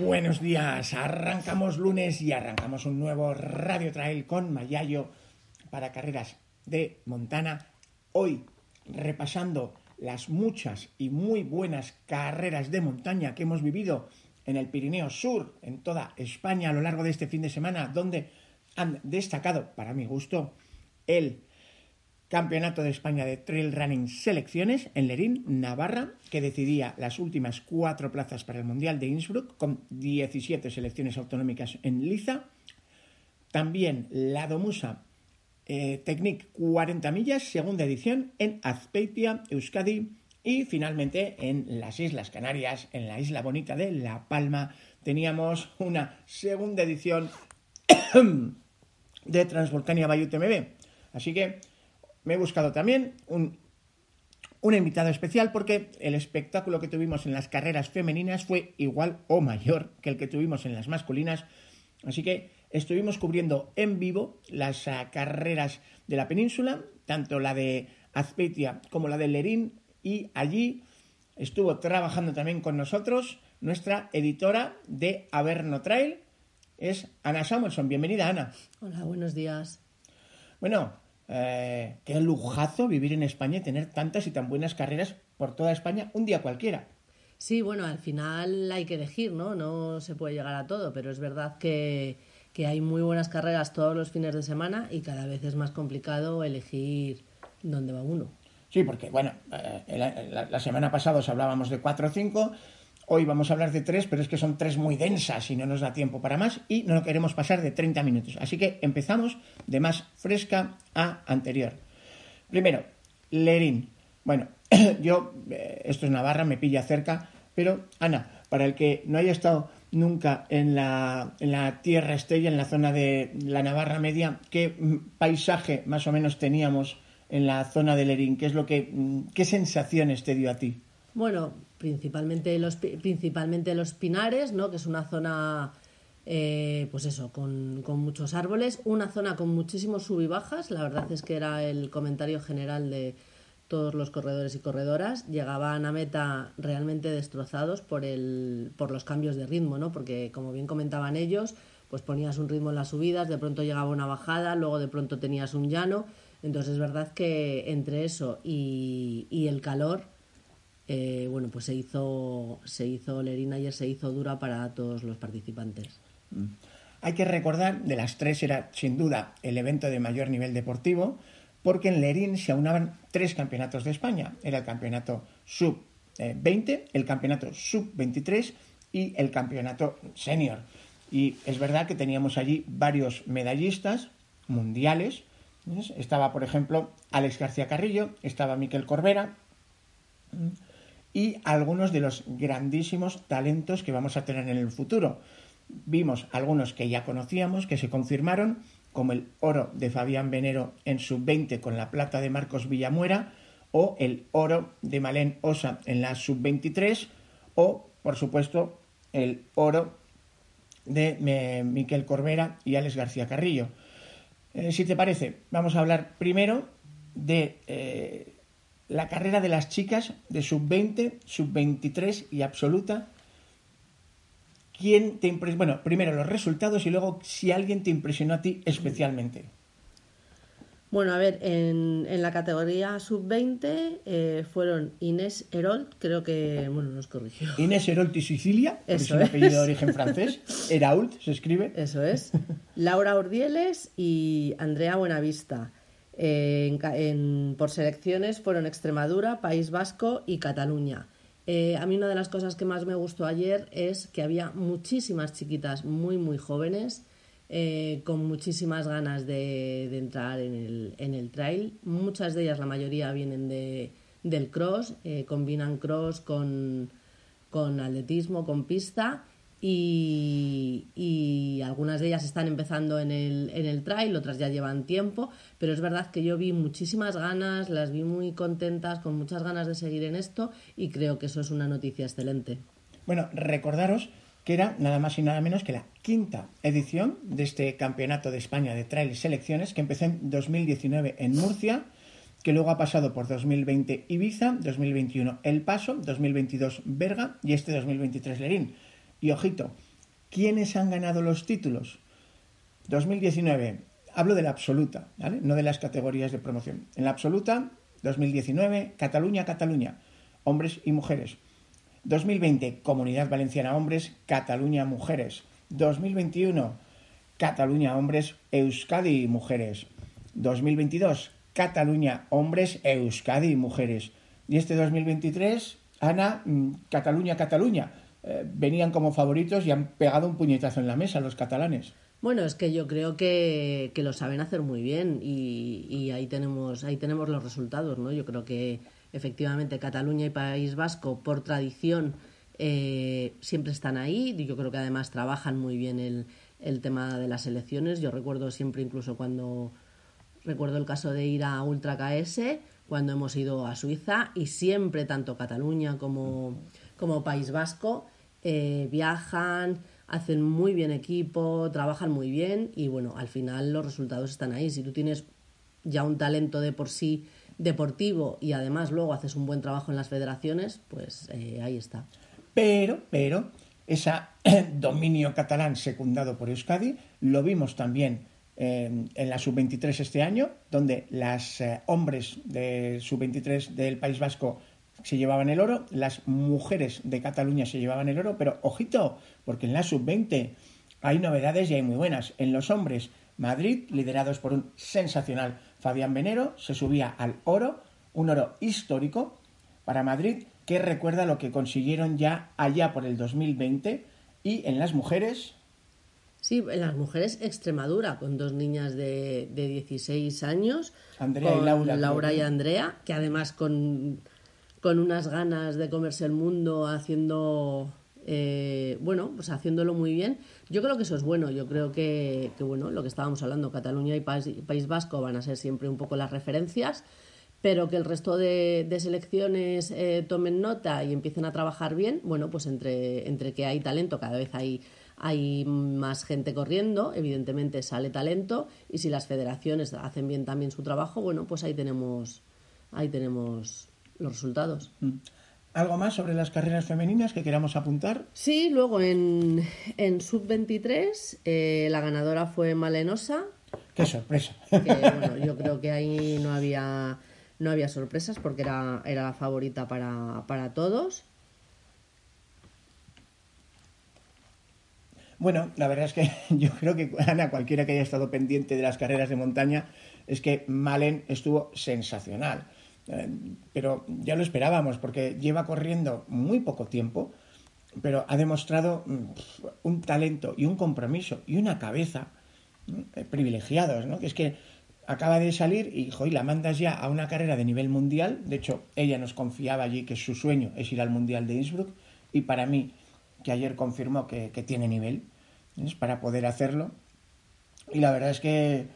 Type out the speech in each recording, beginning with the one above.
Buenos días, arrancamos lunes y arrancamos un nuevo Radio Trail con Mayayo para carreras de Montana. Hoy repasando las muchas y muy buenas carreras de montaña que hemos vivido en el Pirineo Sur, en toda España a lo largo de este fin de semana, donde han destacado, para mi gusto, el Campeonato de España de Trail Running Selecciones en Lerín, Navarra, que decidía las últimas cuatro plazas para el Mundial de Innsbruck, con 17 selecciones autonómicas en Liza. También la Domusa eh, Technic 40 millas, segunda edición, en Azpeitia, Euskadi. Y finalmente en las Islas Canarias, en la isla bonita de La Palma, teníamos una segunda edición de Transvolcania Bayou TMB. Así que me he buscado también un, un invitado especial porque el espectáculo que tuvimos en las carreras femeninas fue igual o mayor que el que tuvimos en las masculinas. Así que estuvimos cubriendo en vivo las uh, carreras de la península, tanto la de Azpeitia como la de Lerín, y allí estuvo trabajando también con nosotros nuestra editora de Averno Trail, es Ana Samuelson. Bienvenida, Ana. Hola, buenos días. Bueno, eh, qué lujazo vivir en España y tener tantas y tan buenas carreras por toda España un día cualquiera. Sí, bueno, al final hay que elegir, ¿no? No se puede llegar a todo, pero es verdad que, que hay muy buenas carreras todos los fines de semana y cada vez es más complicado elegir dónde va uno. Sí, porque, bueno, eh, la, la, semana pasada os hablábamos de 4 o 5, hoy vamos a hablar de 3, pero es que son tres muy densas y no nos da tiempo para más y no queremos pasar de 30 minutos. Así que empezamos de más fresca a anterior. Primero, Lerín. Bueno, yo, eh, esto es Navarra, me pilla cerca, pero Ana, para el que no haya estado nunca en la, en la Tierra Estella, en la zona de la Navarra Media, ¿qué paisaje más o menos teníamos en la zona de Lerín? ¿Qué es lo que, qué sensaciones te dio a ti? Bueno, principalmente los, principalmente los pinares, ¿no? que es una zona, eh, pues eso, con, con, muchos árboles, una zona con muchísimos sub y la verdad es que era el comentario general de todos los corredores y corredoras, llegaban a meta realmente destrozados por, el, por los cambios de ritmo, ¿no? porque como bien comentaban ellos, pues ponías un ritmo en las subidas, de pronto llegaba una bajada, luego de pronto tenías un llano, entonces es verdad que entre eso y, y el calor, eh, bueno, pues se hizo, se hizo Lerín ayer, se hizo dura para todos los participantes. Mm. Hay que recordar, de las tres era sin duda el evento de mayor nivel deportivo, porque en Lerín se aunaban tres campeonatos de España. Era el campeonato sub-20, el campeonato sub-23 y el campeonato senior. Y es verdad que teníamos allí varios medallistas mundiales. Estaba, por ejemplo, Alex García Carrillo, estaba Miquel Corbera, y algunos de los grandísimos talentos que vamos a tener en el futuro. Vimos algunos que ya conocíamos, que se confirmaron, como el oro de Fabián Venero en sub-20 con la plata de Marcos Villamuera, o el oro de Malén Osa en la sub-23, o, por supuesto, el oro de eh, Miquel Corbera y Alex García Carrillo. Eh, si te parece, vamos a hablar primero de eh, la carrera de las chicas de sub-20, sub-23 y absoluta. ¿Quién te impresionó? Bueno, primero los resultados y luego si alguien te impresionó a ti especialmente. Bueno, a ver, en, en la categoría sub-20 eh, fueron Inés Herold, creo que, bueno, nos corrigió. Inés Herold y Sicilia, Eso es un apellido de origen francés. Herault se escribe. Eso es. Laura Urdieles y Andrea Buenavista. Por selecciones fueron Extremadura, País Vasco y Cataluña. Eh, a mí una de las cosas que más me gustó ayer es que había muchísimas chiquitas muy, muy jóvenes eh, con muchísimas ganas de, entrar en el, trail. Muchas de ellas, la mayoría, vienen de, del cross, eh, combinan cross con atletismo, con pista y, algunas de ellas están empezando en el, en el trail, otras ya llevan tiempo, pero es verdad que yo vi muchísimas ganas, las vi muy contentas, con muchas ganas de seguir en esto y creo que eso es una noticia excelente. Bueno, recordaros que era nada más y nada menos que la quinta edición de este Campeonato de España de Trail Selecciones que empezó en 2019 en Murcia, que luego ha pasado por 2020 Ibiza, 2021 El Paso, 2022 Berga y este 2023 Lerín. Y ojito, ¿quiénes han ganado los títulos? 2019, hablo de la absoluta, ¿vale? No de las categorías de promoción. En la absoluta, 2019, Cataluña, Cataluña, hombres y mujeres. 2020, Comunidad Valenciana Hombres, Cataluña Mujeres. 2021, Cataluña Hombres, Euskadi Mujeres. 2022, Cataluña Hombres, Euskadi Mujeres. Y este 2023, Ana, mm, Cataluña, Cataluña. Eh, venían como favoritos y han pegado un puñetazo en la mesa los catalanes. Bueno, es que yo creo que, lo saben hacer muy bien y, ahí tenemos ahí tenemos los resultados, ¿no? Yo creo que efectivamente Cataluña y País Vasco por tradición eh, siempre están ahí. Yo creo que además trabajan muy bien el, el tema de las elecciones. Yo recuerdo siempre incluso cuando recuerdo el caso de ir a Ultra KS cuando hemos ido a Suiza y siempre tanto Cataluña como como País Vasco, eh, viajan, hacen muy bien equipo, trabajan muy bien y bueno, al final los resultados están ahí. Si tú tienes ya un talento de por sí deportivo y además luego haces un buen trabajo en las federaciones, pues eh, ahí está. Pero, pero, ese dominio catalán secundado por Euskadi lo vimos también eh, en la sub-23 este año, donde las hombres de sub-23 del País Vasco se llevaban el oro, las mujeres de Cataluña se llevaban el oro, pero ojito, porque en la sub-20 hay novedades y hay muy buenas. En los hombres, Madrid, liderados por un sensacional Fabián Venero, se subía al oro, un oro histórico para Madrid, que recuerda lo que consiguieron ya allá por el 2020. Y en las mujeres, Sí, en las mujeres Extremadura, con dos niñas de, de 16 años. Andrea y Laura. Laura y Andrea, que además con con unas ganas de comerse el mundo haciendo eh, bueno, pues haciéndolo muy bien. Yo creo que eso es bueno. Yo creo que, bueno, lo que estábamos hablando, Cataluña y País, Vasco van a ser siempre un poco las referencias, pero que el resto de, selecciones eh, tomen nota y empiecen a trabajar bien. Bueno, pues entre, entre que hay talento, cada vez hay, hay más gente corriendo, evidentemente sale talento, y si las federaciones hacen bien también su trabajo, bueno, pues ahí tenemos, ahí tenemos los resultados. Mm. ¿Algo más sobre las carreras femeninas que queramos apuntar? Sí, luego en, en sub-23 eh, la ganadora fue Malenosa. ¡Qué sorpresa! bueno, yo creo que ahí no había, no había sorpresas porque era, era la favorita para, para todos. Bueno, la verdad es que yo creo que Ana, cualquiera que haya estado pendiente de las carreras de montaña, es que Malen estuvo sensacional. Eh, pero ya lo esperábamos porque lleva corriendo muy poco tiempo, pero ha demostrado mm, un talento y un compromiso y una cabeza eh, privilegiados, ¿no? Es que acaba de salir y, y la mandas ya a una carrera de nivel mundial. De hecho, ella nos confiaba allí que su sueño es ir al Mundial de Innsbruck y para mí, que ayer confirmó que, que tiene nivel, es para poder hacerlo. Y la verdad es que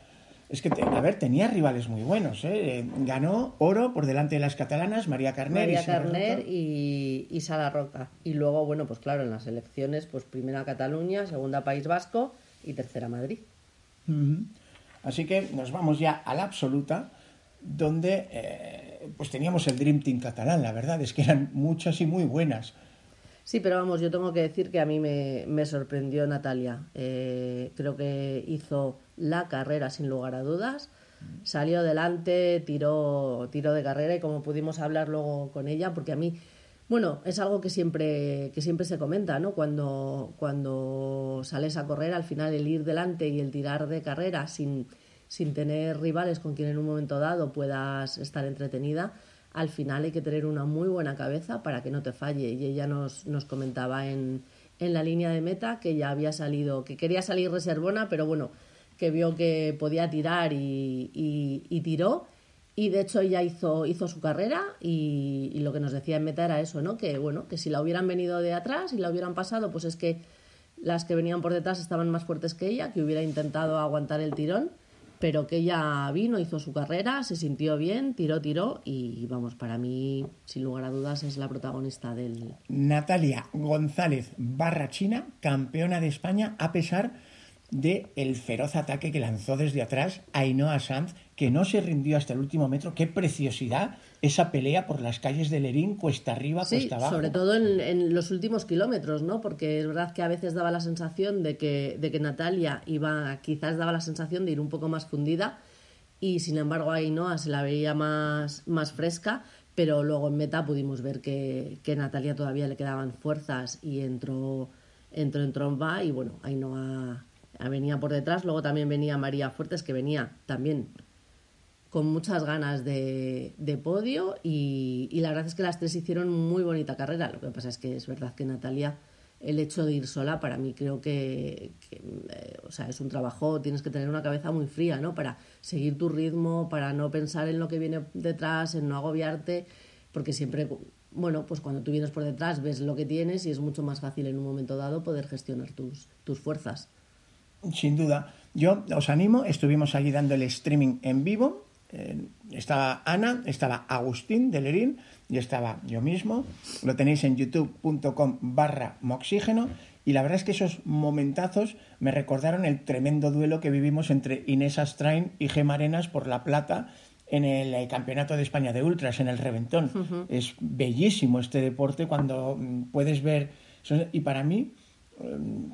es que, a ver, tenía rivales muy buenos. ¿eh? Ganó oro por delante de las catalanas, María Carner, María y, Carner y, Sara Roca. Y luego, bueno, pues claro, en las elecciones, pues primera Cataluña, segunda País Vasco y tercera Madrid. Así que nos vamos ya a la absoluta, donde eh, pues teníamos el Dream Team catalán, la verdad, es que eran muchas y muy buenas. Sí, pero vamos, yo tengo que decir que a mí me, sorprendió Natalia. Eh, creo que hizo la carrera sin lugar a dudas. Salió adelante, tiró, tiró de carrera y como pudimos hablar luego con ella, porque a mí, bueno, es algo que siempre, que siempre se comenta, ¿no? Cuando, cuando sales a correr, al final el ir delante y el tirar de carrera sin, sin tener rivales con quien en un momento dado puedas estar entretenida, al final hay que tener una muy buena cabeza para que no te falle. Y ella nos, nos comentaba en, en la línea de meta, que ya había salido, que quería salir reservona, pero bueno, que vio que podía tirar y, y, tiró. Y de hecho ella hizo, hizo su carrera y, y, lo que nos decía en meta era eso, ¿no? Que bueno, que si la hubieran venido de atrás y la hubieran pasado, pues es que las que venían por detrás estaban más fuertes que ella, que hubiera intentado aguantar el tirón, pero que ella vino, hizo su carrera, se sintió bien, tiró, tiró y vamos, para mí, sin lugar a dudas, es la protagonista del... Natalia González Barrachina, campeona de España, a pesar de el feroz ataque que lanzó desde atrás Ainhoa Sanz, que no se rindió hasta el último metro. ¡Qué preciosidad! Esa pelea por las calles de Lerín, cuesta arriba, cuesta abajo. Sobre todo en, los últimos kilómetros, ¿no? Porque es verdad que a veces daba la sensación de que, de que Natalia iba, quizás daba la sensación de ir un poco más fundida y sin embargo Ainhoa se la veía más, más fresca, pero luego en meta pudimos ver que, que Natalia todavía le quedaban fuerzas y entró, entró en tromba y bueno, Ainhoa venía por detrás, luego también venía María Fuertes, que venía también con muchas ganas de, podio y, la verdad es que las tres hicieron muy bonita carrera. Lo que pasa es que es verdad que Natalia, el hecho de ir sola, para mí creo que, eh, o sea, es un trabajo, tienes que tener una cabeza muy fría, ¿no? Para seguir tu ritmo, para no pensar en lo que viene detrás, en no agobiarte, porque siempre, bueno, pues cuando tú vienes por detrás ves lo que tienes y es mucho más fácil en un momento dado poder gestionar tus, tus fuerzas sin duda. Yo os animo, estuvimos allí dando el streaming en vivo. Eh, estaba Ana, estaba Agustín de Lerín y estaba yo mismo. Lo tenéis en youtube.com barra moxígeno. Y la verdad es que esos momentazos me recordaron el tremendo duelo que vivimos entre Inés Astrain y Gema Arenas por la plata en el eh, Campeonato de España de Ultras, en el Reventón. Es bellísimo este deporte cuando mm, puedes ver... Y para mí,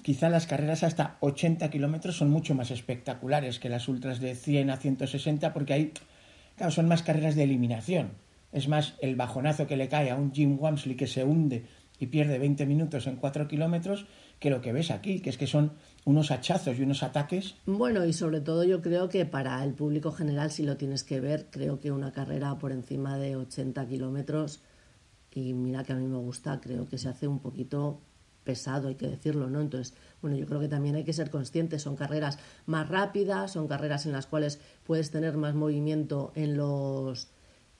quizá las carreras hasta 80 kilómetros son mucho más espectaculares que las ultras de 100 a 160 porque ahí, son más carreras de eliminación. Es más el bajonazo que le cae a un Jim Wamsley que se hunde y pierde 20 minutos en 4 kilómetros que lo que ves aquí, que es que son unos hachazos y unos ataques. Bueno, y sobre todo yo creo que para el público general, si lo tienes que ver, creo que una carrera por encima de 80 kilómetros, y mira que a mí me gusta, creo que se hace un poquito pesado, hay que decirlo, ¿no? Entonces, bueno, yo creo que también hay que ser conscientes, son carreras más rápidas, son carreras en las cuales puedes tener más movimiento en los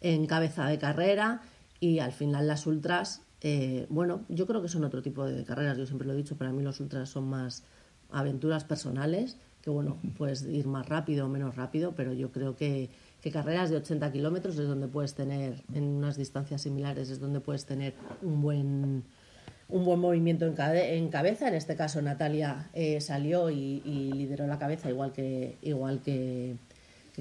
en cabeza de carrera y al final las ultras, eh, bueno, yo creo que son otro tipo de carreras, yo siempre lo he dicho, para mí los ultras son más aventuras personales, que bueno, puedes ir más rápido o menos rápido, pero yo creo que, que carreras de 80 kilómetros es donde puedes tener, en unas distancias similares, es donde puedes tener un buen un buen movimiento en, en cabeza. En este caso, Natalia eh, salió y, lideró la cabeza igual que, igual que,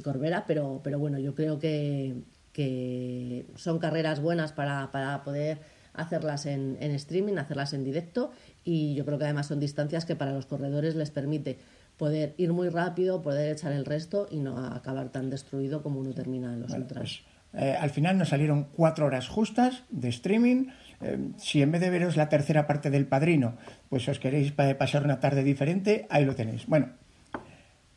Corbera, pero, pero bueno, yo creo que, que son carreras buenas para, para poder hacerlas en, en, streaming, hacerlas en directo y yo creo que además son distancias que para los corredores les permite poder ir muy rápido, poder echar el resto y no acabar tan destruido como uno termina en los ultras. Pues, eh, al final nos salieron cuatro horas justas de streaming. Eh, si en vez de veros la tercera parte del Padrino, pues os queréis pasar una tarde diferente, ahí lo tenéis. Bueno,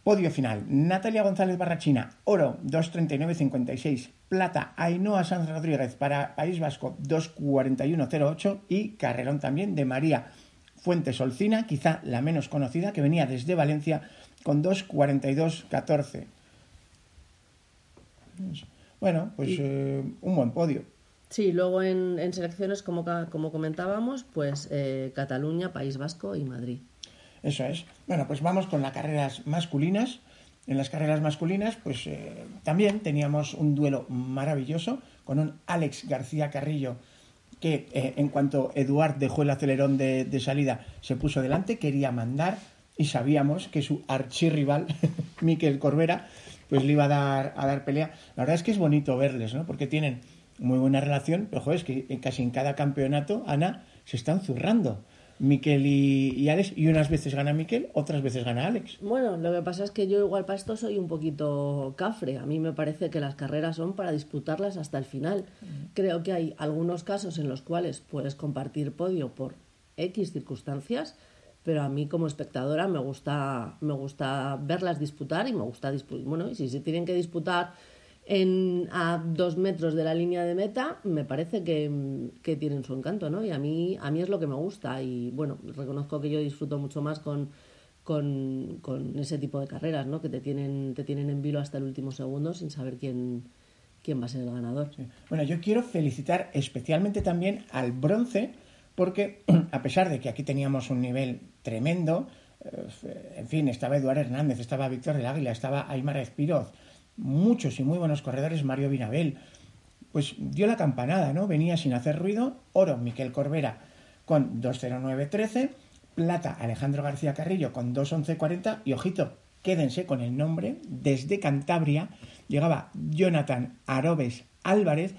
podio final. Natalia González Barrachina, oro 2.39.56. Plata, Ainhoa Sanz Rodríguez para País Vasco 2.41.08. Y carrerón también de María Fuentes Olcina, quizá la menos conocida, que venía desde Valencia con 2.42.14. Bueno, pues eh, un buen podio. Sí, luego en, selecciones, como, como comentábamos, pues eh, Cataluña, País Vasco y Madrid. Eso es. Bueno, pues vamos con las carreras masculinas. En las carreras masculinas, pues eh, también teníamos un duelo maravilloso con un Alex García Carrillo que eh, en cuanto Eduard dejó el acelerón de, salida se puso delante, quería mandar y sabíamos que su archirrival, Miquel Corbera, pues le iba a dar, a dar pelea. La verdad es que es bonito verles, ¿no? Porque tienen muy buena relación, pero joder, es que casi en cada campeonato, Ana, se están zurrando. Miquel y, Alex, y unas veces gana Miquel, otras veces gana Alex. Bueno, lo que pasa es que yo igual para esto soy un poquito cafre. A mí me parece que las carreras son para disputarlas hasta el final. Creo que hay algunos casos en los cuales puedes compartir podio por X circunstancias, pero a mí como espectadora me gusta, me gusta verlas disputar y me gusta disputar. Bueno, y si se tienen que disputar en, a dos metros de la línea de meta, me parece que, que, tienen su encanto, ¿no? Y a mí, a mí es lo que me gusta. Y bueno, reconozco que yo disfruto mucho más con, con, con ese tipo de carreras, ¿no? Que te tienen, te tienen en vilo hasta el último segundo sin saber quién, quién va a ser el ganador. Bueno, yo quiero felicitar especialmente también al bronce, porque a pesar de que aquí teníamos un nivel tremendo, eh, en fin, estaba Eduardo Hernández, estaba Víctor del Águila, estaba Aymar Espiroz, muchos y muy buenos corredores, Mario Vinabel, pues dio la campanada, ¿no? Venía sin hacer ruido, oro Miquel Corbera con 2.09.13, plata Alejandro García Carrillo con 2.11.40 y ojito, quédense con el nombre, desde Cantabria llegaba Jonathan Arobes Álvarez,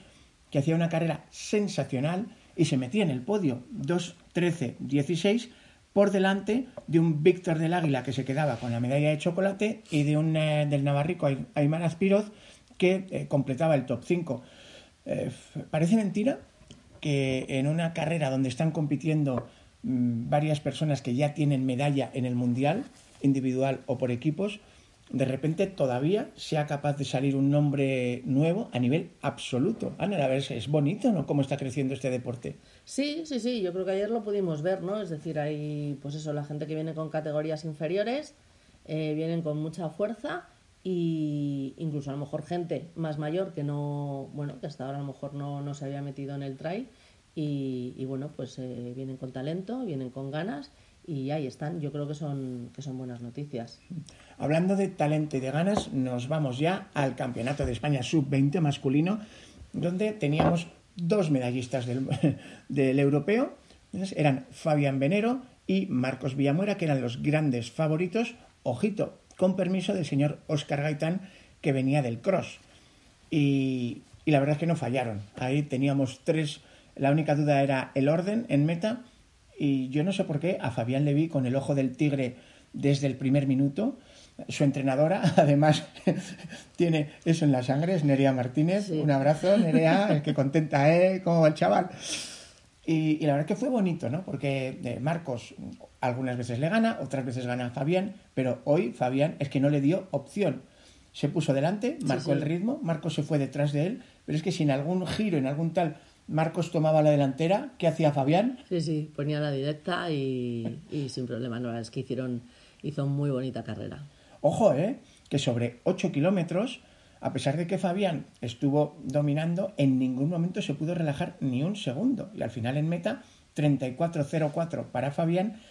que hacía una carrera sensacional y se metía en el podio 2.13.16 por delante de un Víctor del Águila que se quedaba con la medalla de chocolate y de un eh, del Navarrico Aymar Aspiroz que eh, completaba el top 5. Eh, parece mentira que en una carrera donde están compitiendo mm, varias personas que ya tienen medalla en el Mundial, individual o por equipos, de repente todavía sea capaz de salir un nombre nuevo a nivel absoluto. Ana, a ver, es bonito, ¿no? Cómo está creciendo este deporte. Sí, sí, sí, yo creo que ayer lo pudimos ver, ¿no? Es decir, hay, pues eso, la gente que viene con categorías inferiores, eh, vienen con mucha fuerza y incluso a lo mejor gente más mayor que no, bueno, que hasta ahora a lo mejor no, no se había metido en el trail y, bueno, pues eh, vienen con talento, vienen con ganas y ahí están. Yo creo que son, que son buenas noticias. Hablando de talento y de ganas, nos vamos ya al Campeonato de España Sub-20 masculino, donde teníamos dos medallistas del, del europeo. eran Fabián Venero y Marcos Villamuera, que eran los grandes favoritos. Ojito, con permiso del señor Oscar Gaitán, que venía del cross. Y, y la verdad es que no fallaron. Ahí teníamos tres. La única duda era el orden en meta y yo no sé por qué a Fabián le vi con el ojo del tigre desde el primer minuto. Su entrenadora, además, tiene eso en la sangre, es Nerea Martínez. Un abrazo, Nerea, que contenta, ¿eh? Como el chaval. Y, la verdad que fue bonito, ¿no? Porque eh, Marcos algunas veces le gana, otras veces gana a Fabián, pero hoy Fabián es que no le dio opción. Se puso delante, marcó el ritmo, Marcos se fue detrás de él, pero es que sin algún giro, en algún tal, Marcos tomaba la delantera. ¿Qué hacía Fabián? Sí, sí, ponía la directa y, sin problema. No, es que hicieron, hizo muy bonita carrera. Ojo, ¿eh? Que sobre 8 kilómetros, a pesar de que Fabián estuvo dominando, en ningún momento se pudo relajar ni un segundo. Y al final en meta, 34-04 para Fabián,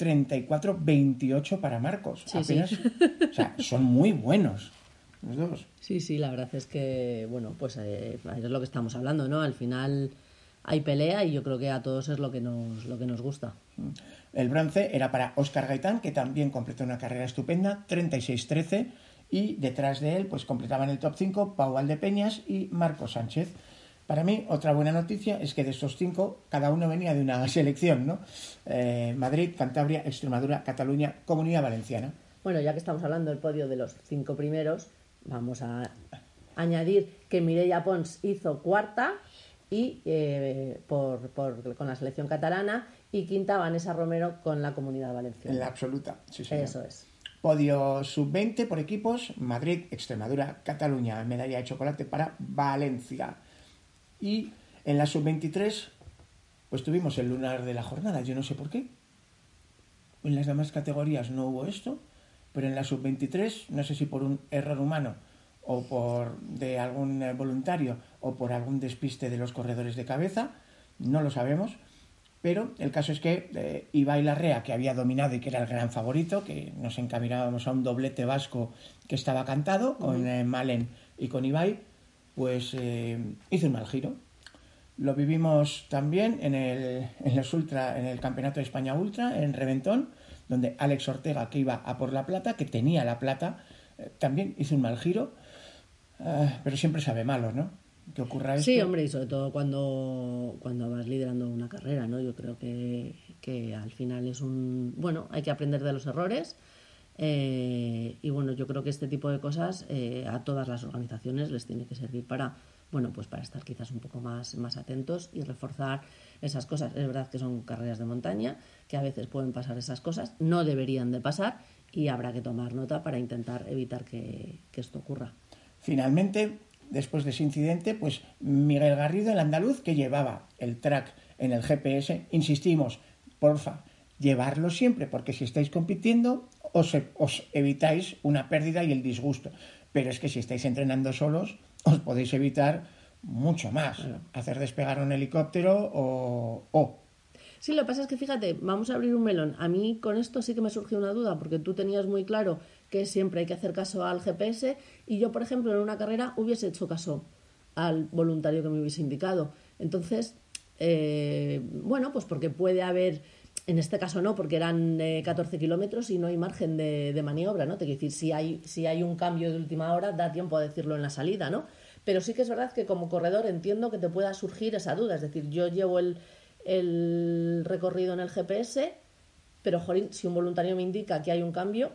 34-28 para Marcos. Sí, sí. O sea, son muy buenos. Sí, sí, la verdad es que, bueno, pues eh, es lo que estamos hablando, ¿no? Al final hay pelea y yo creo que a todos es lo que nos, lo que nos gusta. El bronce era para Óscar Gaitán, que también completó una carrera estupenda, 36-13, y detrás de él pues completaban el top 5 Pau Valdepeñas y Marco Sánchez. Para mí, otra buena noticia es que de estos cinco, cada uno venía de una selección, ¿no? Eh, Madrid, Cantabria, Extremadura, Cataluña, Comunidad Valenciana. Bueno, ya que estamos hablando del podio de los cinco primeros, Vamos a añadir que Mireia Pons hizo cuarta y eh, por, con la selección catalana y quinta Vanessa Romero con la comunidad valenciana. En la absoluta, sí, sí. Eso es. Podio sub-20 por equipos, Madrid, Extremadura, Cataluña, medalla de chocolate para Valencia. Y en la sub-23, pues tuvimos el lunar de la jornada, yo no sé por qué. En las demás categorías no hubo esto pero en la sub-23, no sé si por un error humano o por de algún eh, voluntario o por algún despiste de los corredores de cabeza, no lo sabemos, pero el caso es que eh, Ibai Larrea, que había dominado y que era el gran favorito, que nos encaminábamos a un doblete vasco que estaba cantado con eh, Malen y con Ibai, pues hizo un mal giro. Lo vivimos también en el, en los ultra, en el Campeonato de España Ultra, en Reventón, donde Alex Ortega, que iba a por la plata, que tenía la plata, eh, también hizo un mal giro, eh, pero siempre sabe malo, ¿no? Que ocurra esto. Sí, hombre, y sobre todo cuando, cuando vas liderando una carrera, ¿no? Yo creo que, que al final es un... Bueno, hay que aprender de los errores. Eh, y bueno, yo creo que este tipo de cosas a todas las organizaciones les tiene que servir para bueno, pues para estar quizás un poco más, más atentos y reforzar esas cosas. Es verdad que son carreras de montaña, que a veces pueden pasar esas cosas, no deberían de pasar y habrá que tomar nota para intentar evitar que, esto ocurra. Finalmente, después de ese incidente, pues Miguel Garrido, el andaluz, que llevaba el track en el GPS, insistimos, porfa, llevarlo siempre, porque si estáis compitiendo, os, os evitáis una pérdida y el disgusto. Pero es que si estáis entrenando solos, os podéis evitar mucho más. Hacer despegar un helicóptero o, o Sí, lo que pasa es que fíjate, vamos a abrir un melón. A mí con esto sí que me surgió una duda, porque tú tenías muy claro que siempre hay que hacer caso al GPS y yo, por ejemplo, en una carrera hubiese hecho caso al voluntario que me hubiese indicado. Entonces, eh, bueno, pues porque puede haber, en este caso no, porque eran 14 eh, kilómetros y no hay margen de, maniobra, ¿no? Te quiero decir, si hay, si hay un cambio de última hora, da tiempo a decirlo en la salida, ¿no? Pero sí que es verdad que como corredor entiendo que te pueda surgir esa duda. Es decir, yo llevo el, el recorrido en el GPS, pero si un voluntario me indica que hay un cambio,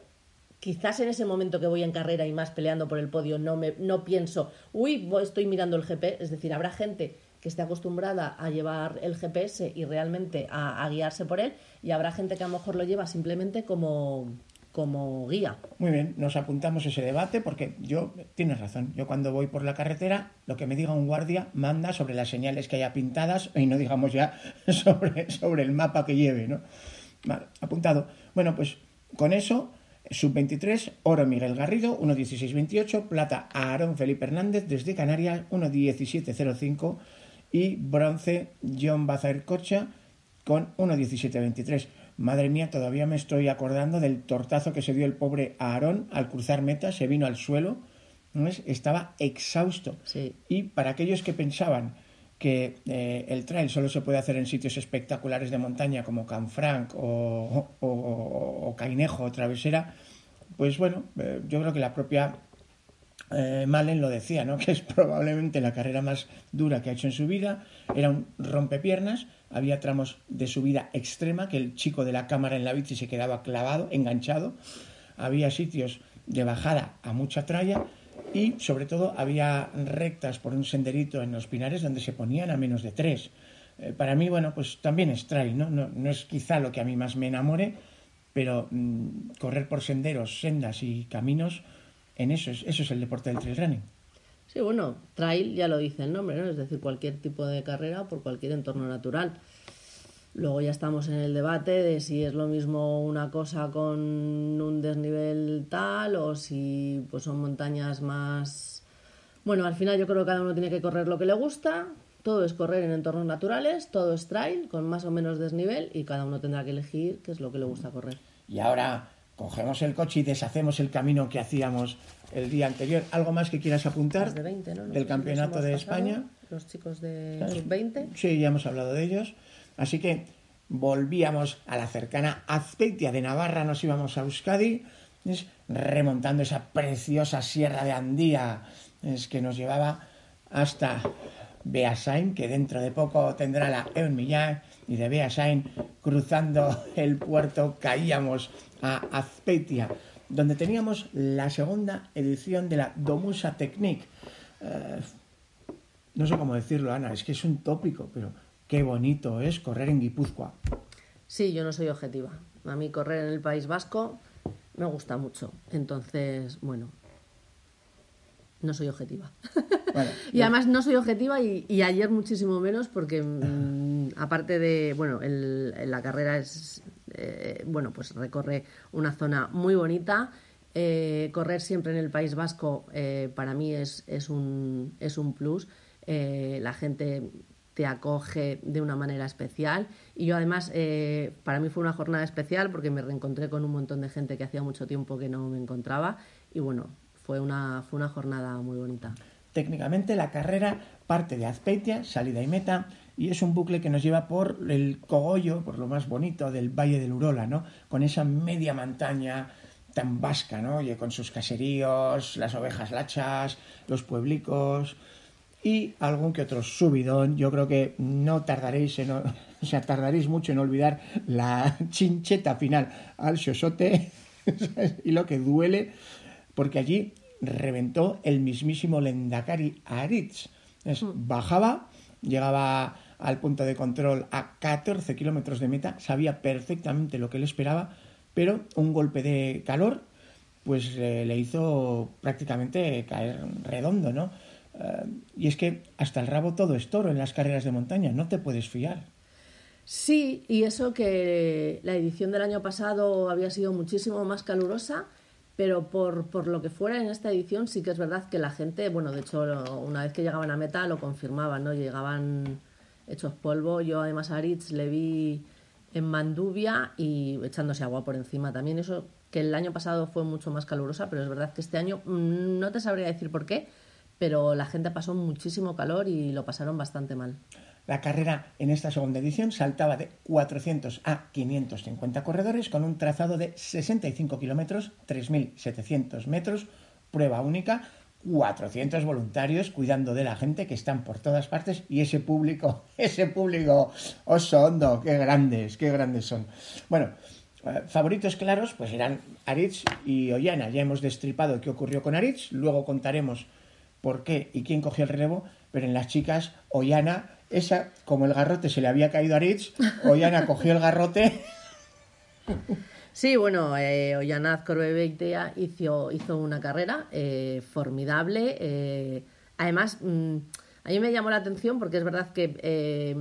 quizás en ese momento que voy en carrera y más peleando por el podio no, me, no pienso, uy, estoy mirando el GPS, es decir, habrá gente que esté acostumbrada a llevar el GPS y realmente a guiarse por él, y habrá gente que a lo mejor lo lleva simplemente como, como guía. Muy bien, nos apuntamos ese debate porque yo, tienes razón, yo cuando voy por la carretera, lo que me diga un guardia manda sobre las señales que haya pintadas y no digamos ya sobre, sobre el mapa que lleve, ¿no? Vale, apuntado. Bueno, pues con eso, sub-23, oro Miguel Garrido, 1.16.28, plata Aarón Felipe Hernández desde Canarias, 1.17.05 y bronce John Bazair Cocha con 1.17.23. Madre mía, todavía me estoy acordando del tortazo que se dio el pobre Aarón al cruzar meta, se vino al suelo, estaba exhausto. Y para aquellos que pensaban que eh, el trail solo se puede hacer en sitios espectaculares de montaña como Canfranc o, o, Cainejo o Travesera, pues bueno, eh, yo creo que la propia eh, Malen lo decía, ¿no? que es probablemente la carrera más dura que ha hecho en su vida, era un rompepiernas, había tramos de subida extrema que el chico de la cámara en la bici se quedaba clavado, enganchado, había sitios de bajada a mucha tralla y sobre todo había rectas por un senderito en los pinares donde se ponían a menos de tres. Eh, para mí, bueno, pues también es trail, ¿no? ¿no? ¿no? es quizá lo que a mí más me enamore, pero mm, correr por senderos, sendas y caminos, en eso es, eso es el deporte del trail running. Sí, bueno, trail ya lo dice el nombre, ¿no? Es decir, cualquier tipo de carrera por cualquier entorno natural. Luego ya estamos en el debate de si es lo mismo una cosa con un desnivel tal o si pues son montañas más... Bueno, al final yo creo que cada uno tiene que correr lo que le gusta. Todo es correr en entornos naturales, todo es trail con más o menos desnivel y cada uno tendrá que elegir qué es lo que le gusta correr. Y ahora cogemos el coche y deshacemos el camino que hacíamos el día anterior. ¿Algo más que quieras apuntar del campeonato de España? Los chicos de 20 Sí, ya hemos hablado de ellos. Así que volvíamos a la cercana Azpeitia de Navarra, nos íbamos a Euskadi, remontando esa preciosa sierra de Andía es que nos llevaba hasta Beasain, que dentro de poco tendrá la Eun Millán, y de Beasain, cruzando el puerto, caíamos a Azpeitia donde teníamos la segunda edición de la Domusa Technique. Eh, no sé cómo decirlo, Ana, es que es un tópico, pero qué bonito es correr en Guipúzcoa. Sí, yo no soy objetiva. A mí correr en el País Vasco me gusta mucho. Entonces, bueno, no soy objetiva. y además no soy objetiva y, ayer muchísimo menos porque mm, aparte de, bueno, la carrera es eh, bueno, pues recorre una zona muy bonita. Eh, correr siempre en el País Vasco eh, para mí es, es, un, es un plus. la gente te acoge de una manera especial y yo además para mí fue una jornada especial porque me reencontré con un montón de gente que hacía mucho tiempo que no me encontraba y bueno, fue una, fue una jornada muy bonita. Técnicamente la carrera parte de Azpeitia, salida y meta, y es un bucle que nos lleva por el cogollo, por lo más bonito del Valle del Urola, ¿no? Con esa media montaña tan vasca, ¿no? Y con sus caseríos, las ovejas lachas, los pueblicos y algún que otro subidón. Yo creo que no tardaréis en, o sea, tardaréis mucho en olvidar la chincheta final al xosote y lo que duele, porque allí reventó el mismísimo Lendakari Aritz. Es, mm. bajaba llegaba al punto de control a 14 kilómetros de meta, sabía perfectamente lo que le esperaba, pero un golpe de calor pues le hizo prácticamente caer redondo, ¿no? Eh, y es que hasta el rabo todo es toro en las carreras de montaña, no te puedes fiar. Sí, y eso que la edición del año pasado había sido muchísimo más calurosa, pero por, por, lo que fuera en esta edición sí que es verdad que la gente, bueno, de hecho una vez que llegaban a meta lo confirmaban, ¿no? Llegaban hechos polvo, yo además a Aritz le vi en Manduvia y echándose agua por encima también, eso que el año pasado fue mucho más calurosa, pero es verdad que este año mm, no te sabría decir por qué, pero la gente pasó muchísimo calor y lo pasaron bastante mal. La carrera en esta segunda edición saltaba de 400 a 550 corredores con un trazado de 65 kilómetros, 3.700 metros, prueba única, 400 voluntarios cuidando de la gente que están por todas partes y ese público, ese público oso hondo, qué grandes, qué grandes son. Bueno, eh, favoritos claros pues eran Aritz y Ollana. Ya hemos destripado qué ocurrió con Aritz, luego contaremos por qué y quién cogió el relevo, pero en las chicas Ollana esa, como el garrote se le había caído a Rich, Ollana cogió el garrote. Sí, bueno, eh, Ollana Azcorbebeitea hizo, hizo una carrera eh, formidable. Eh, además, mm, a mí me llamó la atención porque es verdad que eh,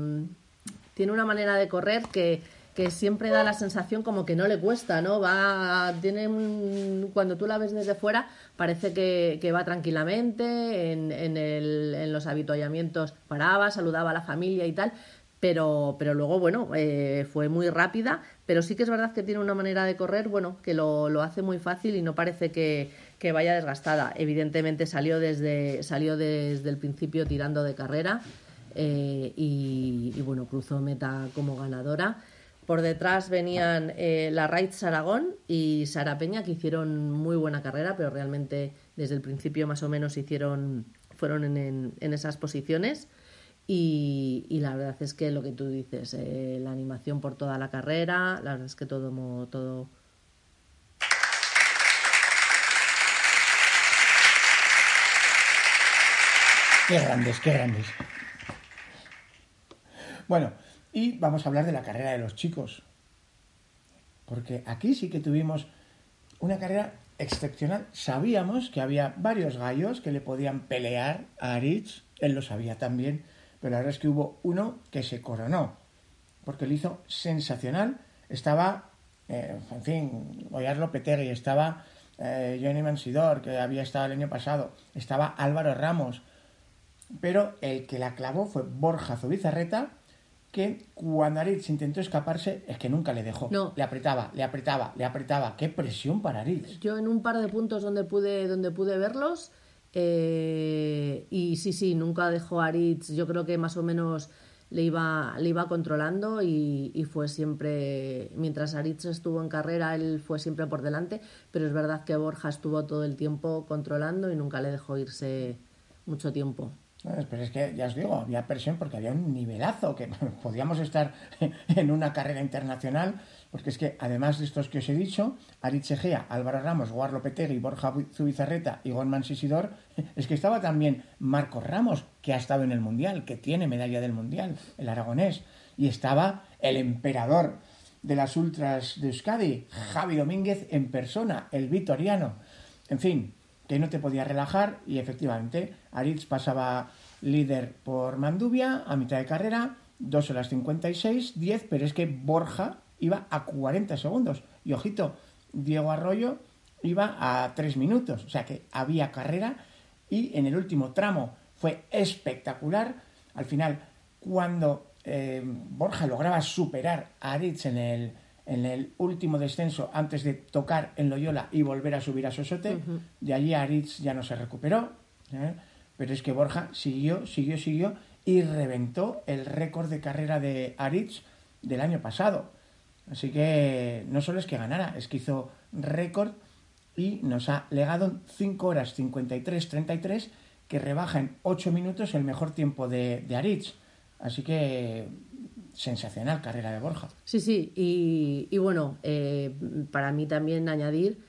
tiene una manera de correr que que siempre da la sensación como que no le cuesta, ¿no? Va, tiene cuando tú la ves desde fuera, parece que, va tranquilamente, en, el, en, los habituallamientos paraba, saludaba a la familia y tal, pero, pero luego, bueno, eh, fue muy rápida, pero sí que es verdad que tiene una manera de correr, bueno, que lo, hace muy fácil y no parece que, vaya desgastada. Evidentemente salió desde, salió desde el principio tirando de carrera eh, y, bueno, cruzó meta como ganadora. Por detrás venían eh, la Raids Aragón y Sara Peña, que hicieron muy buena carrera, pero realmente desde el principio más o menos hicieron, fueron en, en, en esas posiciones. Y, y, la verdad es que lo que tú dices, eh, la animación por toda la carrera, la verdad es que todo, todo Qué grandes, qué grandes. Bueno, y vamos a hablar de la carrera de los chicos. Porque aquí sí que tuvimos una carrera excepcional. Sabíamos que había varios gallos que le podían pelear a Aritz, él lo sabía también, pero la verdad es que hubo uno que se coronó, porque lo hizo sensacional. Estaba, eh, en fin, Goyarlo Petegui, estaba eh, Johnny Mansidor, que había estado el año pasado, estaba Álvaro Ramos, pero el que la clavó fue Borja Zubizarreta, que cuando Aritz intentó escaparse es que nunca le dejó. No. Le apretaba, le apretaba, le apretaba. Qué presión para Aritz. Yo en un par de puntos donde pude, donde pude verlos, eh, y sí, sí, nunca dejó a Aritz. Yo creo que más o menos le iba, le iba controlando y, y, fue siempre, mientras Aritz estuvo en carrera, él fue siempre por delante, pero es verdad que Borja estuvo todo el tiempo controlando y nunca le dejó irse mucho tiempo. Pero es que, ya os digo, había presión porque había un nivelazo, que podíamos estar en una carrera internacional, porque es que además de estos que os he dicho, Aritz Egea, Álvaro Ramos, Guarlo Petegui, Borja Zubizarreta y Gonman Sisidor, es que estaba también Marcos Ramos, que ha estado en el Mundial, que tiene medalla del Mundial, el aragonés, y estaba el emperador de las ultras de Euskadi, Javi Domínguez en persona, el vitoriano. En fin, que no te podía relajar y efectivamente Aritz pasaba líder por Mandubia a mitad de carrera, 2 horas 56, 10, pero es que Borja iba a 40 segundos y ojito, Diego Arroyo iba a 3 minutos, o sea que había carrera y en el último tramo fue espectacular. Al final, cuando eh, Borja lograba superar a Aritz en el, en el último descenso antes de tocar en Loyola y volver a subir a Sosote. Uh -huh. De allí Aritz ya no se recuperó, ¿eh? pero es que Borja siguió, siguió, siguió y reventó el récord de carrera de Aritz del año pasado. Así que no solo es que ganara, es que hizo récord y nos ha legado 5 horas 53-33 que rebaja en 8 minutos el mejor tiempo de, de Aritz. Así que sensacional carrera de Borja. Sí, sí, y, y bueno, eh, para mí también añadir,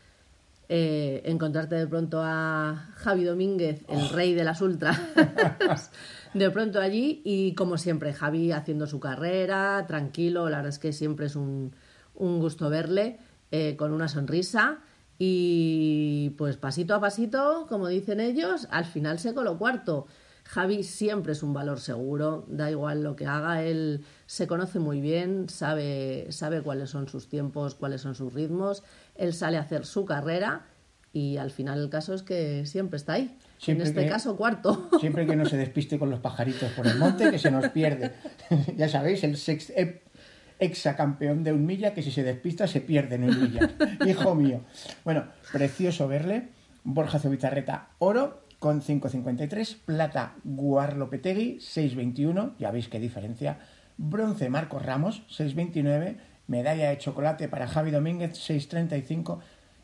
eh, encontrarte de pronto a Javi Domínguez, el oh. rey de las ultras, de pronto allí y como siempre, Javi haciendo su carrera, tranquilo, la verdad es que siempre es un, un gusto verle, eh, con una sonrisa. Y pues pasito a pasito, como dicen ellos, al final se coló cuarto. Javi siempre es un valor seguro, da igual lo que haga, él se conoce muy bien, sabe, sabe cuáles son sus tiempos, cuáles son sus ritmos, él sale a hacer su carrera y al final el caso es que siempre está ahí. en este caso, cuarto. Siempre que no se despiste con los pajaritos por el monte, que se nos pierde. ya sabéis, el sex, exacampeón de un milla, que si se despista se pierde en un milla. Hijo mío. Bueno, precioso verle. Borja Zubizarreta, oro con 5.53, plata Guarlopetegui 6.21, ya veis qué diferencia, bronce Marcos Ramos 6.29, medalla de chocolate para Javi Domínguez 6.35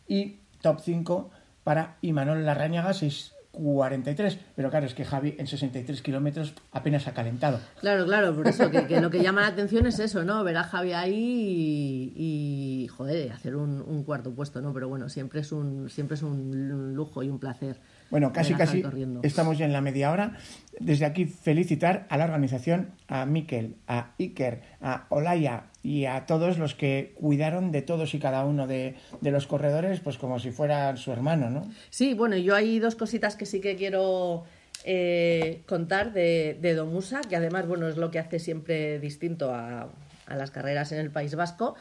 y top 5 para Imanol Larrañaga 6 43. Pero claro, es que Javi en 63 kilómetros apenas ha calentado. Claro, claro, por eso que, lo que llama la atención es eso, ¿no? Ver a Javi ahí y, joder, hacer un, cuarto puesto, ¿no? Pero bueno, siempre es un, siempre es un lujo y un placer. Bueno, casi casi estamos ya en la media hora. Desde aquí felicitar a la organización, a Miquel, a Iker, a Olaya y a todos los que cuidaron de todos y cada uno de, los corredores, pues como si fuera su hermano, ¿no? Sí, bueno, yo hay dos cositas que sí que quiero eh, contar de, de Domusa, que además, bueno, es lo que hace siempre distinto a, las carreras en el País Vasco.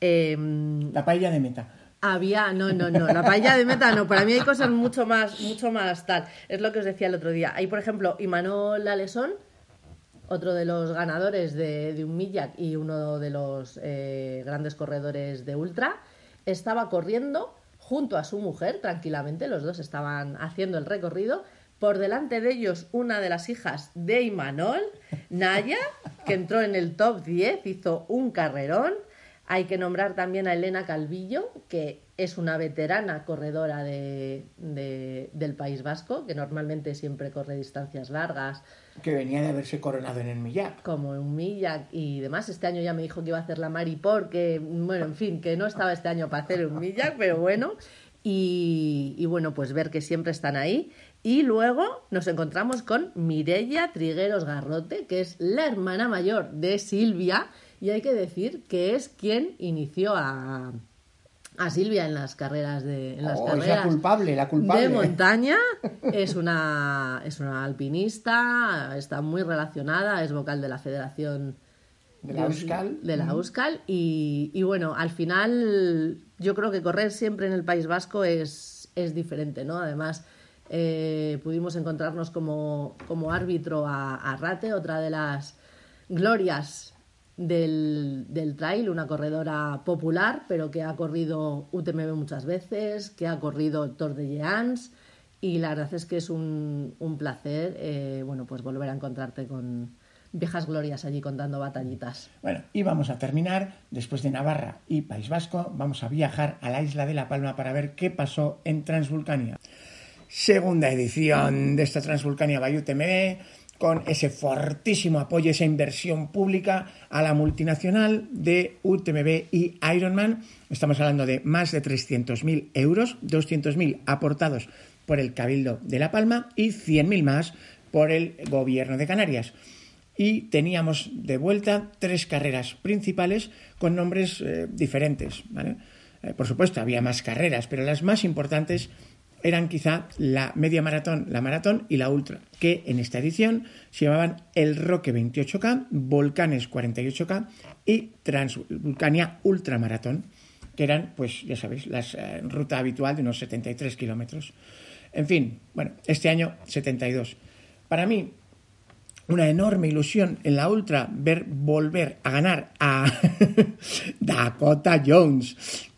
Em, la paella de meta. Había, no, no, no, la paella de meta no, para mí hay cosas mucho más, mucho más tal. Es lo que os decía el otro día. Hay, por ejemplo, Imanol Alesón, otro de los ganadores de, un Millac y uno de los eh, grandes corredores de Ultra, estaba corriendo junto a su mujer tranquilamente, los dos estaban haciendo el recorrido. Por delante de ellos, una de las hijas de Imanol, Naya, que entró en el top 10, hizo un carrerón. Hay que nombrar también a Elena Calvillo, que es una veterana corredora de, del País Vasco, que normalmente siempre corre distancias largas. Que venía de haberse coronado en el Millac. Como un Millac y demás. Este año ya me dijo que iba a hacer la Maripor, que, bueno, en fin, que no estaba este año para hacer un Millac, pero bueno. Y, y, bueno, pues ver que siempre están ahí. Y luego nos encontramos con Mirella Trigueros Garrote, que es la hermana mayor de Silvia y hay que decir que es quien inició a, a Silvia en las carreras de en las oh, carreras culpable, la culpable. de montaña. Es una es una alpinista está muy relacionada es vocal de la Federación de la Euskal. de la Euskal. Y, y, bueno al final yo creo que correr siempre en el País Vasco es, es diferente no además eh, pudimos encontrarnos como, como árbitro a, a Rate otra de las glorias del, del, trail, una corredora popular, pero que ha corrido UTMB muchas veces, que ha corrido Tour de Jeans y la verdad es que es un, un placer eh, bueno, pues volver a encontrarte con viejas glorias allí contando batallitas. Bueno, y vamos a terminar, después de Navarra y País Vasco, vamos a viajar a la isla de La Palma para ver qué pasó en Transvulcania. Segunda edición de esta Transvulcania by UTMB con ese fortísimo apoyo, esa inversión pública a la multinacional de UTMB y Ironman. Estamos hablando de más de 300.000 euros, 200.000 aportados por el Cabildo de La Palma y 100.000 más por el Gobierno de Canarias. Y teníamos de vuelta tres carreras principales con nombres eh, diferentes. Eh, por supuesto, había más carreras, pero las más importantes eran quizá la media maratón, la maratón y la ultra, que en esta edición se llamaban el Roque 28K, Volcanes 48K y Transvulcania Ultramaratón, que eran, pues ya sabéis, la eh, ruta habitual de unos 73 kilómetros. En fin, bueno, este año 72. Para mí, una enorme ilusión en la ultra ver volver a ganar a Dakota Jones.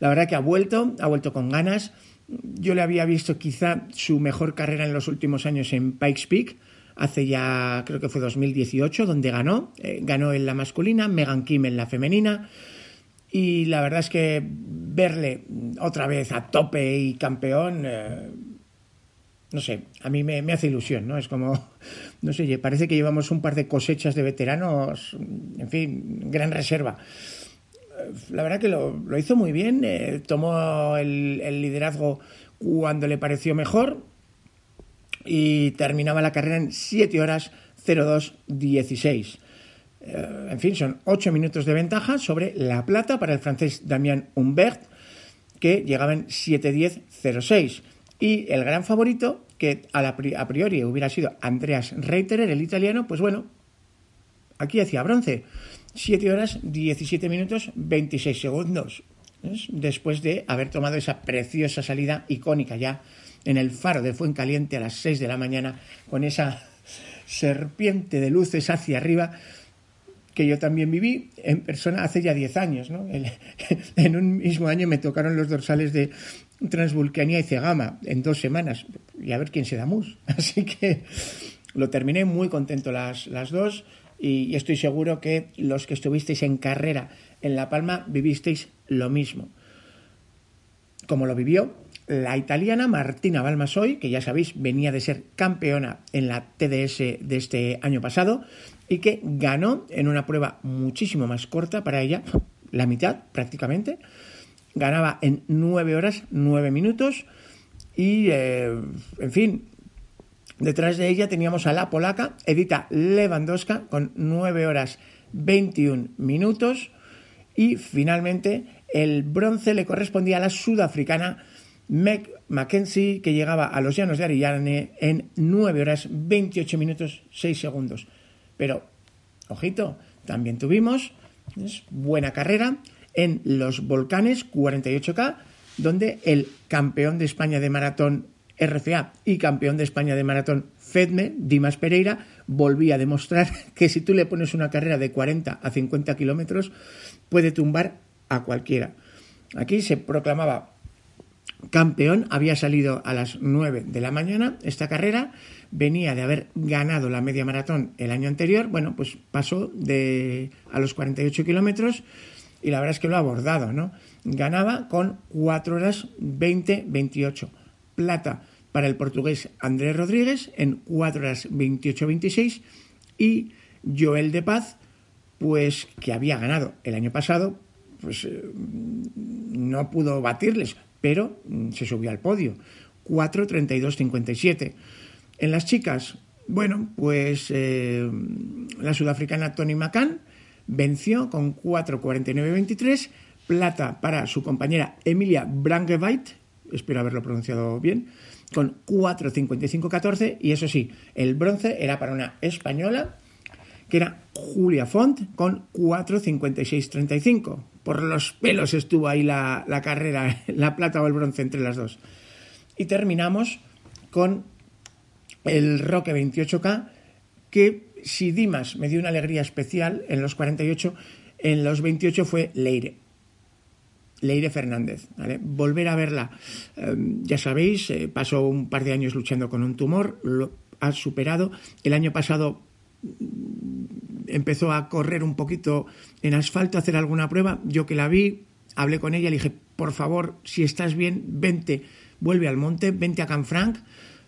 La verdad que ha vuelto, ha vuelto con ganas yo le había visto quizá su mejor carrera en los últimos años en Pikes Peak, hace ya creo que fue 2018, donde ganó. Eh, ganó en la masculina, Megan Kim en la femenina. Y la verdad es que verle otra vez a tope y campeón, eh, no sé, a mí me, hace ilusión, ¿no? Es como, no sé, parece que llevamos un par de cosechas de veteranos, en fin, gran reserva la verdad que lo, hizo muy bien, eh, tomó el, liderazgo cuando le pareció mejor y terminaba la carrera en 7 horas 02 16. Eh, en fin, son 8 minutos de ventaja sobre la plata para el francés Damien Humbert, que llegaba en 7.10.06. Y el gran favorito que a, priori hubiera sido Andreas Reiterer, el italiano, pues bueno, aquí hacía bronce. 7 horas 17 minutos 26 segundos. Después de haber tomado esa preciosa salida icónica ya en el faro de Fuencaliente a las 6 de la mañana con esa serpiente de luces hacia arriba que yo también viví en persona hace ya 10 años. ¿no? En un mismo año me tocaron los dorsales de Transvulcania y Cegama en dos semanas. Y a ver quién se da mus. Así que lo terminé muy contento las, las dos y, estoy seguro que los que estuvisteis en carrera en La Palma vivisteis lo mismo. Como lo vivió la italiana Martina Balmasoy, que ya sabéis venía de ser campeona en la TDS de este año pasado y que ganó en una prueba muchísimo más corta para ella, la mitad prácticamente. Ganaba en 9 horas, 9 minutos y, eh, en fin, detrás de ella teníamos a la polaca Edita Lewandowska con 9 horas 21 minutos y finalmente el bronce le correspondía a la sudafricana Meg Mackenzie, que llegaba a los llanos de Arillane en 9 horas 28 minutos 6 segundos. Pero, ojito, también tuvimos buena carrera en los volcanes 48K, donde el campeón de España de maratón RCA y campeón de España de maratón FEDME, Dimas Pereira, volvía a demostrar que si tú le pones una carrera de 40 a 50 kilómetros, puede tumbar a cualquiera. Aquí se proclamaba campeón, había salido a las 9 de la mañana esta carrera, venía de haber ganado la media maratón el año anterior, bueno, pues pasó de a los 48 kilómetros y la verdad es que lo ha abordado, ¿no? Ganaba con 4 horas 20-28. Plata para el portugués Andrés Rodríguez en 4 horas 28-26 y Joel de Paz, pues que había ganado el año pasado, pues eh, no pudo batirles, pero mm, se subió al podio. 4.32.57. En las chicas, bueno, pues eh, la sudafricana Tony McCann venció con 4.49.23, plata para su compañera Emilia Brankeveit, espero haberlo pronunciado bien, con 4.55.14 y eso sí, el bronce era para una española que era Julia Font con 4.56.35. Por los pelos estuvo ahí la, la carrera, la plata o el bronce entre las dos. Y terminamos con el Roque 28K, que si Dimas me dio una alegría especial en los 48, en los 28 fue Leire. Leire Fernández. Volver a verla, em, ya sabéis, eh, pasó un par de años luchando con un tumor, lo ha superado. El año pasado mm, empezó a correr un poquito en asfalto, a hacer alguna prueba. Yo que la vi, hablé con ella, le dije, por favor, si estás bien, vente, vuelve al monte, vente a Canfranc.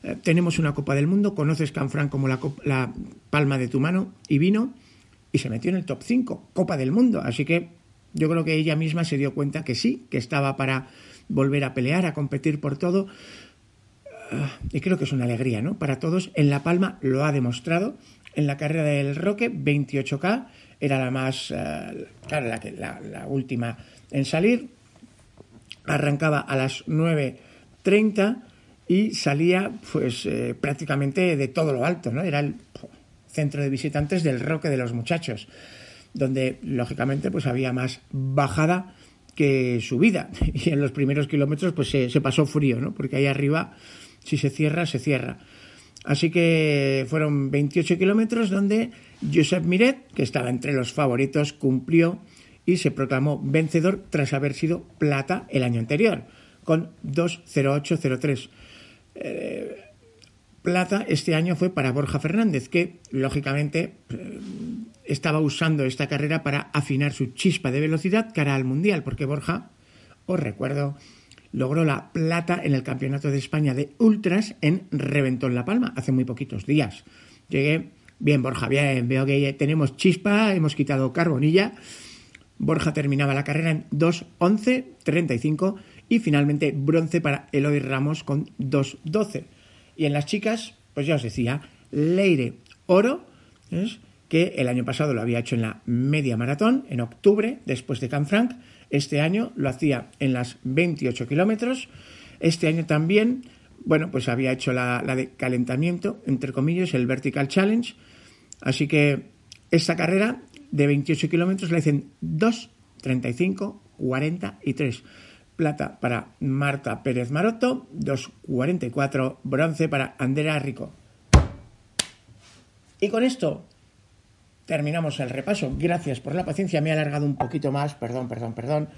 Eh, tenemos una Copa del Mundo, conoces Canfranc como la, la palma de tu mano, y vino y se metió en el top 5, Copa del Mundo. Así que yo creo que ella misma se dio cuenta que sí, que estaba para volver a pelear, a competir por todo. Ah, y creo que es una alegría, ¿no? Para todos. En La Palma lo ha demostrado. En la carrera del Roque, 28K, era la más, eh, claro, la, última en salir. Arrancaba a las 9.30 y salía, pues, eh, prácticamente de todo lo alto, ¿no? Era el centro de visitantes del Roque de los muchachos donde lógicamente pues había más bajada que subida y en los primeros kilómetros pues se, pasó frío, ¿no? Porque ahí arriba si se cierra, se cierra. Así que fueron 28 kilómetros donde Josep Miret, que estaba entre los favoritos, cumplió y se proclamó vencedor tras haber sido plata el año anterior, con 2.08.03. Eh, plata este año fue para Borja Fernández, que lógicamente eh, estaba usando esta carrera para afinar su chispa de velocidad cara al Mundial, porque Borja, os recuerdo, logró la plata en el Campeonato de España de Ultras en Reventón La Palma hace muy poquitos días. Llegué, bien Borja, bien, veo que tenemos chispa, hemos quitado carbonilla. Borja terminaba la carrera en 2.11.35 y finalmente bronce para Eloy Ramos con 2.12. Y en las chicas, pues ya os decía, Leire Oro, que el año pasado lo había hecho en la media maratón, en octubre, después de Canfranc. Este año lo hacía en las 28 kilómetros. Este año también bueno, pues había hecho la, de calentamiento, entre comillas, el Vertical Challenge. Así que esta carrera de 28 kilómetros la hacen 2, 35, 43. Plata para Marta Pérez Maroto, 2.44, bronce para Andrea Rico. Y con esto terminamos el repaso. Gracias por la paciencia. Me he alargado un poquito más, perdón, perdón, perdón.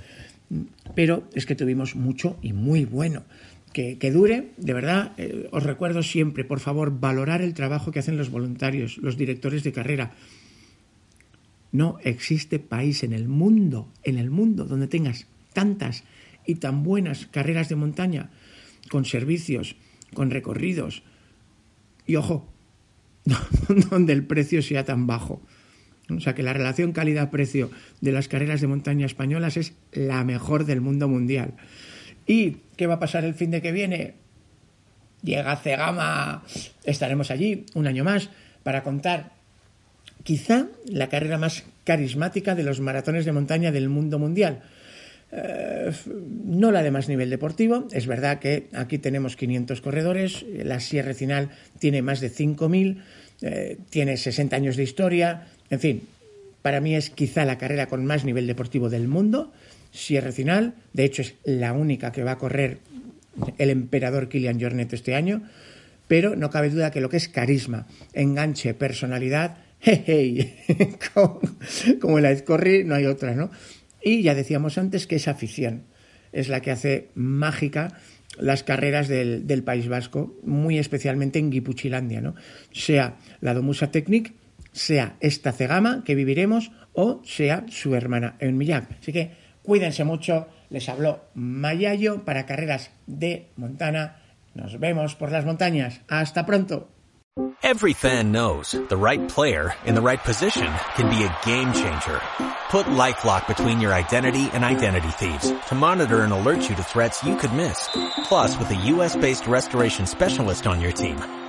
Pero es que tuvimos mucho y muy bueno. Que, dure, de verdad, eh, os recuerdo siempre, por favor, valorar el trabajo que hacen los voluntarios, los directores de carrera. No existe país en el mundo, en el mundo, donde tengas tantas y tan buenas carreras de montaña, con servicios, con recorridos. Y ojo, donde el precio sea tan bajo. O sea que la relación calidad-precio de las carreras de montaña españolas es la mejor del mundo mundial. ¿Y qué va a pasar el fin de que viene? Llega Cegama, estaremos allí un año más para contar quizá la carrera más carismática de los maratones de montaña del mundo mundial. Eh, no la de más nivel deportivo, es verdad que aquí tenemos 500 corredores, la Sierra Final tiene más de 5.000, eh, tiene 60 años de historia, en fin, para mí es quizá la carrera con más nivel deportivo del mundo, Sierra Final, de hecho es la única que va a correr el emperador Kilian Jornet este año, pero no cabe duda que lo que es carisma, enganche, personalidad, hey, como, como la Corri no hay otra, ¿no? Y ya decíamos antes que esa afición es la que hace mágica las carreras del, del País Vasco, muy especialmente en Guipuchilandia, ¿no? Sea la Domusa Technic, sea esta Cegama que viviremos o sea su hermana en Millac. Así que cuídense mucho, les habló Mayayo para carreras de Montana. Nos vemos por las montañas. Hasta pronto. Every fan knows the right player in the right position can be a game changer. Put LifeLock between your identity and identity thieves to monitor and alert you to threats you could miss. Plus, with a US-based restoration specialist on your team,